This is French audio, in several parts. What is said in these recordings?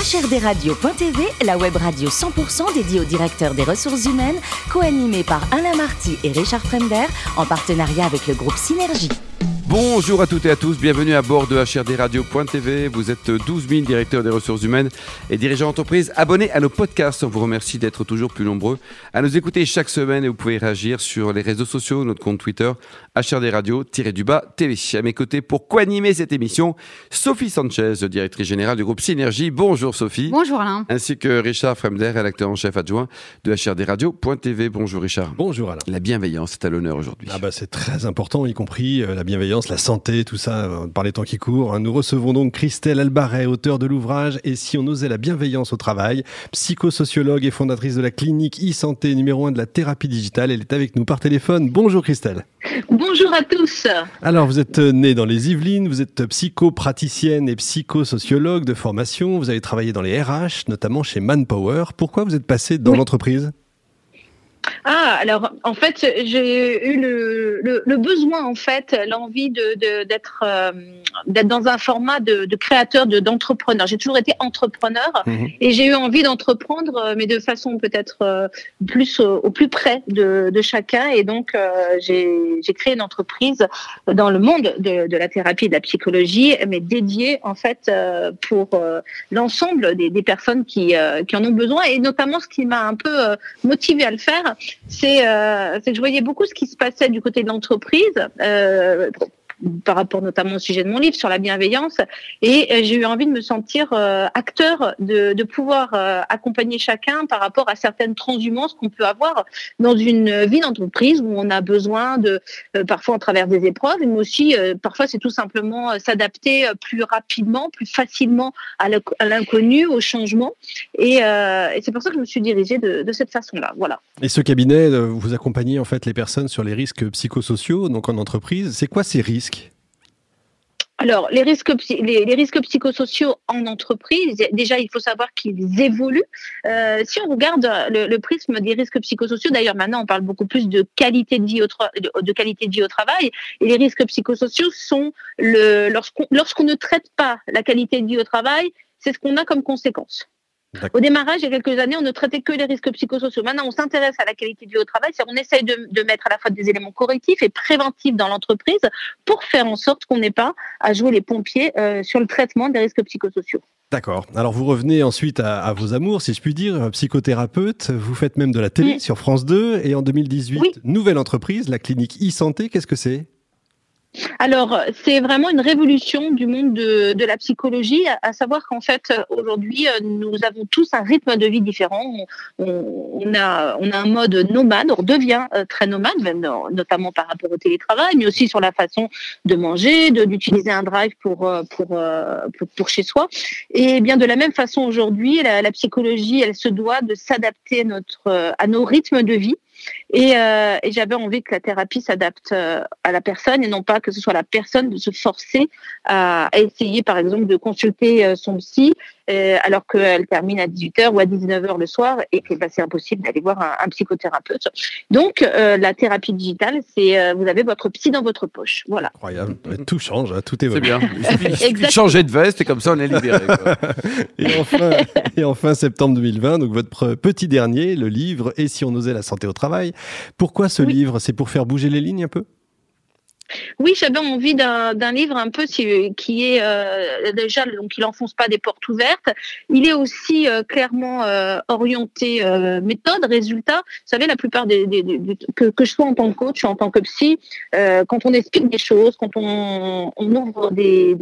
HRDRadio.tv, la web radio 100% dédiée aux directeurs des ressources humaines, co-animée par Alain Marty et Richard Fremder, en partenariat avec le groupe Synergie. Bonjour à toutes et à tous, bienvenue à bord de HRDRadio.tv. Vous êtes 12 000 directeurs des ressources humaines et dirigeants d'entreprise abonnés à nos podcasts. On vous remercie d'être toujours plus nombreux à nous écouter chaque semaine et vous pouvez réagir sur les réseaux sociaux, notre compte Twitter, HRDRadio-du-bas TV. À mes côtés, pour co-animer cette émission, Sophie Sanchez, directrice générale du groupe Synergie. Bonjour Sophie. Bonjour Alain. Ainsi que Richard Fremder, rédacteur en chef adjoint de HRDRadio.tv. Bonjour Richard. Bonjour Alain. La bienveillance est à l'honneur aujourd'hui. Ah bah c'est très important, y compris euh, la bienveillance, la santé, tout ça, euh, par les temps qui courent. Nous recevons donc Christelle Albaret, auteur de l'ouvrage Et si on osait la bienveillance au travail, psychosociologue et fondatrice de la clinique e-santé numéro 1 de la thérapie digitale. Elle est avec nous par téléphone. Bonjour Christelle. Bonjour à tous. Alors vous êtes née dans les Yvelines, vous êtes psychopraticienne et psychosociologue de formation, vous avez travaillé dans les RH, notamment chez Manpower. Pourquoi vous êtes passée dans Oui. l'entreprise? Ah, alors en fait, j'ai eu le, le, le besoin, en fait, l'envie de de- d'être euh, d'être dans un format de, de créateur, de d'entrepreneur. J'ai toujours été entrepreneur Mhm. et j'ai eu envie d'entreprendre, euh, mais de façon peut-être euh, plus au, au plus près de, de chacun. Et donc, euh, j'ai créé une entreprise dans le monde de, de la thérapie et de la psychologie, mais dédiée en fait euh, pour l'ensemble des, des personnes qui, qui en ont besoin. Et notamment, ce qui m'a un peu euh, motivé à le faire, c'est euh, que je voyais beaucoup ce qui se passait du côté de l'entreprise. Par rapport notamment au sujet de mon livre sur la bienveillance. Et euh, j'ai eu envie de me sentir euh, acteur de, pouvoir euh, accompagner chacun par rapport à certaines transhumances qu'on peut avoir dans une vie d'entreprise où on a besoin de parfois en travers des épreuves mais aussi parfois c'est tout simplement s'adapter plus rapidement plus facilement à l'inc- à l'inconnu au changement. Et, c'est pour ça que je me suis dirigée de, de cette façon là voilà. Et ce cabinet, vous accompagnez en fait les personnes sur les risques psychosociaux, donc en entreprise. C'est quoi ces risques? Alors, les risques, les, risques psychosociaux en entreprise, déjà, il faut savoir qu'ils évoluent. Euh, si on regarde le, prisme des risques psychosociaux, d'ailleurs, maintenant, on parle beaucoup plus de qualité de vie au, de, qualité de vie au travail. Et les risques psychosociaux sont lorsqu'on ne traite pas la qualité de vie au travail, c'est ce qu'on a comme conséquence. Au démarrage, il y a quelques années, on ne traitait que les risques psychosociaux. Maintenant, on s'intéresse à la qualité de vie au travail, on essaye de, de mettre à la fois des éléments correctifs et préventifs dans l'entreprise pour faire en sorte qu'on n'ait pas à jouer les pompiers euh, sur le traitement des risques psychosociaux. D'accord. Alors vous revenez ensuite à, à vos amours, si je puis dire, psychothérapeute. Vous faites même de la télé Oui. sur France 2 et en 2018, Oui. nouvelle entreprise, la clinique e-santé. Qu'est-ce que c'est? Alors, c'est vraiment une révolution du monde de, de la psychologie, à, savoir qu'en fait, aujourd'hui, euh, nous avons tous un rythme de vie différent. On, a, on a un mode nomade, on devient euh, très nomade, notamment par rapport au télétravail, mais aussi sur la façon de manger, d'utiliser un drive pour, euh, pour, pour, chez soi. Et bien de la même façon, aujourd'hui, la, psychologie, elle se doit de s'adapter à nos rythmes de vie. Et, euh, et j'avais envie que la thérapie s'adapte euh, à la personne et non pas que ce soit la personne de se forcer à, à essayer, par exemple, de consulter euh, son psy euh, alors qu'elle termine à 18h ou à 19h le soir et que bah, c'est impossible d'aller voir un, un psychothérapeute. Donc, euh, la thérapie digitale, c'est euh, vous avez votre psy dans votre poche. Voilà. Incroyable. Tout change, hein, tout C'est évolue. bien. Il suffit, changer de veste et comme ça on est libéré. quoi. Et enfin, et enfin, septembre 2020, donc votre petit dernier, le livre Et si on osait la santé au travail. Pourquoi ce Oui. livre? C'est pour faire bouger les lignes un peu? Oui, j'avais envie d'un livre un peu qui est euh, déjà donc il enfonce pas des portes ouvertes. Il est aussi euh, clairement euh, orienté méthode, résultat. Vous savez, la plupart des, des- des- des- que, que je sois en tant que coach, en tant que psy, quand on explique des choses, quand on, on ouvre des,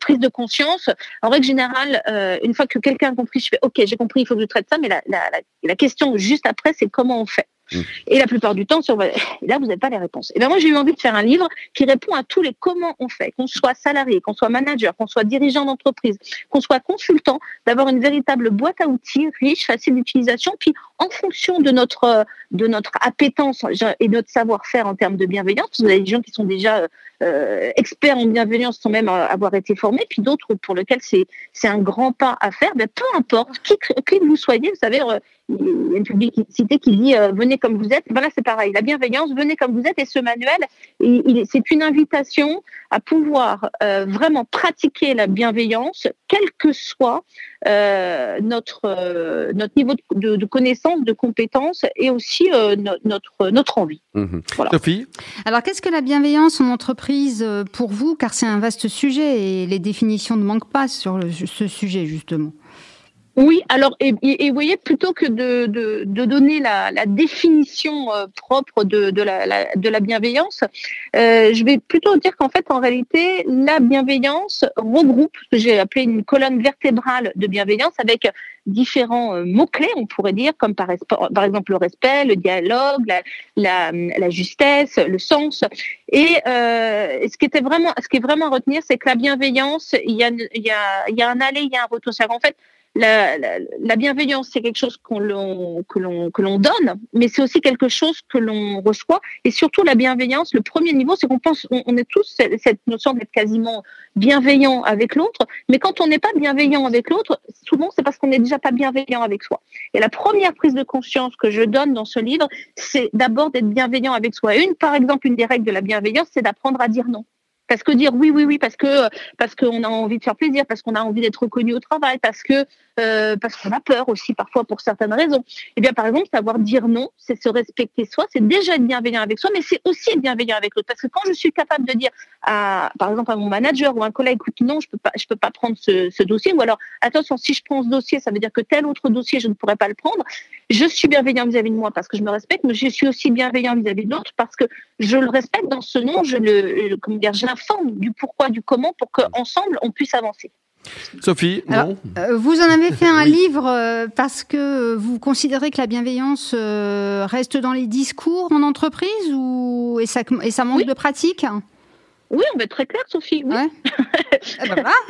prises de conscience, en règle générale, une fois que quelqu'un a compris, je fais OK, j'ai compris, il faut que je traite ça, mais la, la, la, la question juste après, c'est comment on fait? Mm. Et la plupart du temps, là, vous n'avez pas les réponses. Et ben moi, j'ai eu envie de faire un livre qui répond à tous les comment on fait, qu'on soit salarié, qu'on soit manager, qu'on soit dirigeant d'entreprise, qu'on soit consultant, d'avoir une véritable boîte à outils riche, facile d'utilisation, puis en fonction de notre de notre appétence et notre savoir-faire en termes de bienveillance. Vous avez des gens qui sont déjà euh, experts en bienveillance sans même avoir été formés, puis d'autres pour lesquels c'est un grand pas à faire. Mais peu importe qui, qui vous soyez, vous savez, euh, il y a une publicité qui dit euh, venez comme vous êtes. Voilà, c'est pareil. La bienveillance, venez comme vous êtes. Et ce manuel, c'est une invitation à pouvoir euh, vraiment pratiquer la bienveillance, quel que soit euh, notre notre niveau de, connaissance, de compétence et aussi notre notre envie. Mmh Sophie. Alors, qu'est-ce que la bienveillance en entreprise pour vous? Car c'est un vaste sujet et les définitions ne manquent pas sur ce sujet justement. Oui, alors, et, et, vous voyez, plutôt que de, de, de donner la, la, définition euh, propre de, de, la, de la bienveillance, euh, je vais plutôt dire qu'en fait, en réalité, la bienveillance regroupe ce que j'ai appelé une colonne vertébrale de bienveillance avec différents euh, mots-clés, on pourrait dire, comme par, par, exemple le respect, le dialogue, la, la, la justesse, le sens. Et euh, ce qui était vraiment, ce qui est vraiment à retenir, c'est que la bienveillance, il y a, il y a, il y a un aller, il y a un retour. En fait, la, la, la bienveillance, c'est quelque chose que l'on donne, mais c'est aussi quelque chose que l'on reçoit. Et surtout, la bienveillance, le premier niveau, c'est qu'on pense, on, on, est tous cette notion d'être quasiment bienveillant avec l'autre. Mais quand on n'est pas bienveillant avec l'autre, souvent c'est parce qu'on n'est déjà pas bienveillant avec soi. Et la première prise de conscience que je donne dans ce livre, c'est d'abord d'être bienveillant avec soi. Une, par exemple, une des règles de la bienveillance, c'est d'apprendre à dire non. Parce que dire oui, oui, oui, parce que parce qu'on a envie de faire plaisir, parce qu'on a envie d'être reconnu au travail, parce que euh, parce qu'on a peur aussi parfois pour certaines raisons. Eh bien, par exemple, savoir dire non, c'est se respecter soi, c'est déjà être bienveillant avec soi, mais c'est aussi être bienveillant avec l'autre. Parce que quand je suis capable de dire à, par exemple, à mon manager ou à un collègue, écoute, non, je peux pas, je peux pas prendre ce, ce dossier, ou alors attention, si je prends ce dossier, ça veut dire que tel autre dossier, je ne pourrais pas le prendre. Je suis bienveillant vis-à-vis de moi parce que je me respecte, mais je suis aussi bienveillant vis-à-vis de l'autre parce que je le respecte dans ce nom, je le, comment dire, j'informe du pourquoi, du comment pour qu'ensemble on puisse avancer. Sophie. Euh, vous en avez fait un livre euh, parce que vous considérez que la bienveillance euh, reste dans les discours en entreprise ou et ça, et ça manque de pratique? Oui, on va être très clair, Sophie. Oui. Ouais.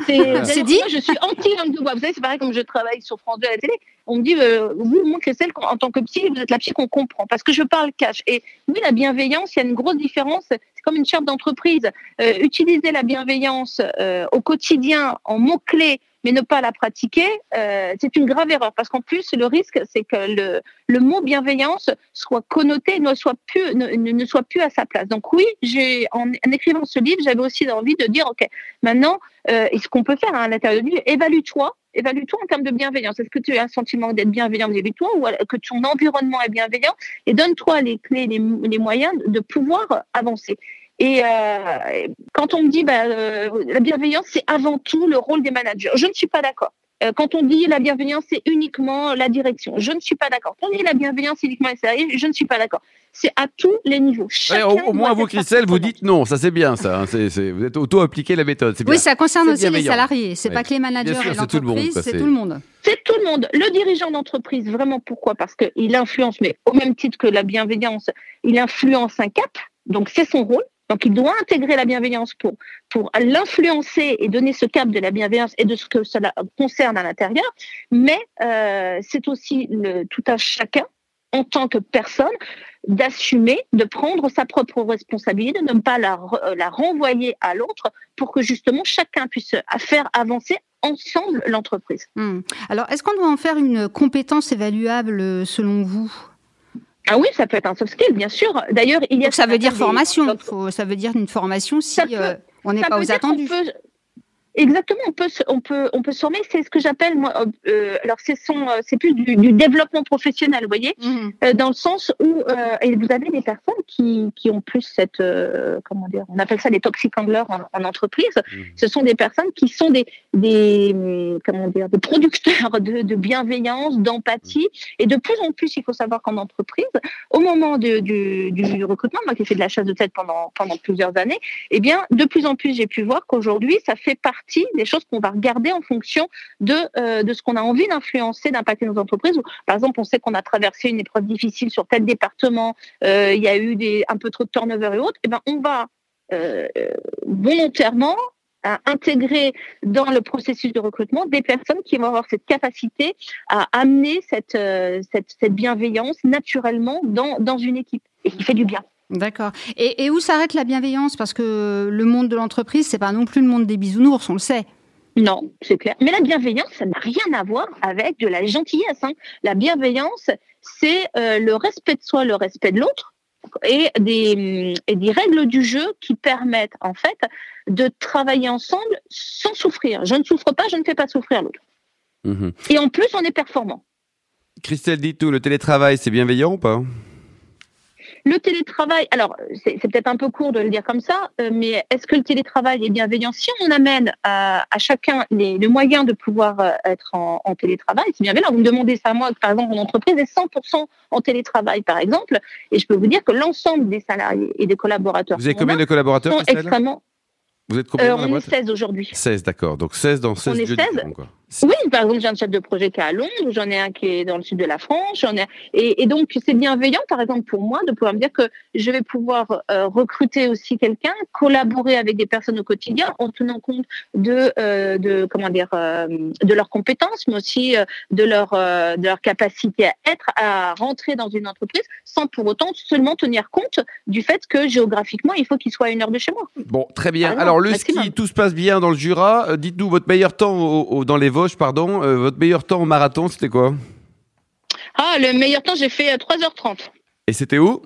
Eh ben c'est dit. Moi, je suis anti-langue de bois. Vous savez, c'est pareil comme je travaille sur France 2 à la télé. On me dit, euh, vous, moi, celle en tant que psy, vous êtes la psy qu'on comprend. Parce que je parle cash. Et oui, la bienveillance, il y a une grosse différence. C'est comme une charte d'entreprise. Euh, utiliser la bienveillance euh, au quotidien en mots-clés mais ne pas la pratiquer, euh, c'est une grave erreur parce qu'en plus le risque c'est que le, le mot bienveillance soit connoté, ne soit plus ne, ne soit plus à sa place. Donc oui, j'ai en, écrivant ce livre, j'avais aussi envie de dire ok, maintenant, euh, et ce qu'on peut faire hein, à l'intérieur du livre, évalue-toi, évalue-toi en termes de bienveillance. Est-ce que tu as un sentiment d'être bienveillant de toi ou que ton environnement est bienveillant? Et donne-toi les clés, les, les moyens de pouvoir avancer. Et euh, quand on me dit bah, euh, la bienveillance, c'est avant tout le rôle des managers, je ne suis pas d'accord. Euh, quand on dit la bienveillance, c'est uniquement la direction, je ne suis pas d'accord. Quand on dit la bienveillance, c'est uniquement les salariés, je ne suis pas d'accord. C'est à tous les niveaux. Ouais, au, au moins, vous, Christelle, vous dites non, ça c'est bien, ça. Hein, vous êtes auto-appliqué la méthode. Bien. Oui, ça concerne aussi les salariés. C'est pas que les managers sûr, et l'entreprise, c'est tout le monde. C'est tout le monde. Le dirigeant d'entreprise, vraiment pourquoi? Parce qu'il influence, mais au même titre que la bienveillance, il influence un cap. Donc c'est son rôle. Donc, il doit intégrer la bienveillance pour, pour l'influencer et donner ce cap de la bienveillance et de ce que cela concerne à l'intérieur. Mais euh, c'est aussi le, tout à chacun, en tant que personne, d'assumer, de prendre sa propre responsabilité, de ne pas la, la renvoyer à l'autre pour que justement chacun puisse faire avancer ensemble l'entreprise. Hum. Alors, est-ce qu'on doit en faire une compétence évaluable selon vous? Ah oui, ça peut être un soft skill, bien sûr. D'ailleurs, il y a. Donc ça veut dire formation. Faut, ça veut dire une formation si euh, on n'est pas aux attendus. Exactement, on peut on peut on peut se former. C'est ce que j'appelle moi. Euh, euh alors c'est son euh, c'est plus du, du, développement professionnel, vous voyez, mmh. euh, dans le sens où euh, et vous avez des personnes qui qui ont plus cette comment dire, on appelle ça des toxic handlers en, en entreprise. Mmh. Ce sont des personnes qui sont des des comment dire des producteurs de, de bienveillance, d'empathie et de plus en plus, il faut savoir qu'en entreprise, au moment de, du, du recrutement, moi qui ai fait de la chasse de tête pendant pendant plusieurs années, eh bien de plus en plus j'ai pu voir qu'aujourd'hui ça fait partie des choses qu'on va regarder en fonction de, euh, de ce qu'on a envie d'influencer, d'impacter nos entreprises. Par exemple, on sait qu'on a traversé une épreuve difficile sur tel département, euh, il y a eu un peu trop de turnover et autres, et eh ben on va euh, volontairement intégrer dans le processus de recrutement des personnes qui vont avoir cette capacité à amener cette bienveillance naturellement dans, dans une équipe et qui fait du bien. D'accord. Et, et où s'arrête la bienveillance? Parce que le monde de l'entreprise, c'est pas non plus le monde des bisounours, on le sait. Non, c'est clair. Mais la bienveillance, ça n'a rien à voir avec de la gentillesse. Hein. La bienveillance, c'est euh, le respect de soi, le respect de l'autre et des, et des règles du jeu qui permettent en fait de travailler ensemble sans souffrir. Je ne souffre pas, je ne fais pas souffrir l'autre. Mhm. Et en plus, on est performant. Christelle dit tout, le télétravail, c'est bienveillant ou pas? Le télétravail, alors c'est peut-être un peu court de le dire comme ça, euh, mais est-ce que le télétravail est bienveillant Si on amène à, à chacun les, les moyens de pouvoir euh, être en, en télétravail, c'est bienveillant. Vous me demandez ça à moi, par exemple, mon entreprise est 100% en télétravail, par exemple, et je peux vous dire que l'ensemble des salariés et des collaborateurs Vous avez combien de collaborateurs, sont extrêmement. Vous êtes combien Euh, on est boîte? 16 aujourd'hui. 16, d'accord. Donc 16 dans 16 On est lieux 16. différents, quoi. Oui, par exemple, j'ai un chef de projet qui est à Londres, j'en ai un qui est dans le sud de la France, j'en ai et, et donc c'est bienveillant, par exemple, pour moi, de pouvoir me dire que je vais pouvoir euh, recruter aussi quelqu'un, collaborer avec des personnes au quotidien, en tenant compte de euh, de comment dire euh, de leurs compétences, mais aussi de leur de leur capacité à être, à rentrer dans une entreprise, sans pour autant seulement tenir compte du fait que géographiquement, il faut qu'il soit à une heure de chez moi. Bon, très bien. Ah non, Alors le maximum. ski, tout se passe bien dans le Jura. Dites-nous votre meilleur temps au- au- dans les Vosges, pardon. Euh, votre meilleur temps au marathon, c'était quoi? Ah, le meilleur temps, j'ai fait euh, 3h30. Et c'était où?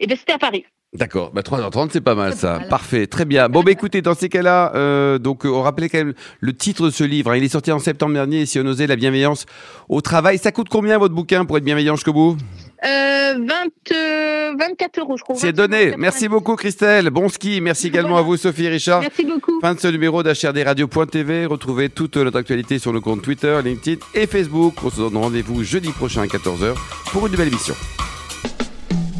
Et bien, c'était à Paris. D'accord, bah 3h30 c'est pas mal ça, parfait, très bien. Bon bah écoutez, dans ces cas-là, euh, donc euh, on rappelait quand même le titre de ce livre, hein. il est sorti en septembre dernier, si on osait la bienveillance au travail. Ça coûte combien votre bouquin pour être bienveillant jusqu'au bout? Euh, 20, 24 euros, je crois. C'est 25, donné, 90. merci beaucoup Christelle, bon ski, merci également Voilà. à vous Sophie et Richard. Merci beaucoup. Fin de ce numéro d'HRDRadio.tv. Retrouvez toute notre actualité sur nos comptes Twitter, LinkedIn et Facebook. On se donne rendez-vous jeudi prochain à 14h pour une nouvelle émission.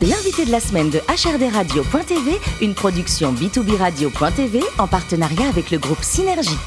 L'invité de la semaine de HRDRadio.tv, une production B2B Radio.tv en partenariat avec le groupe Synergie.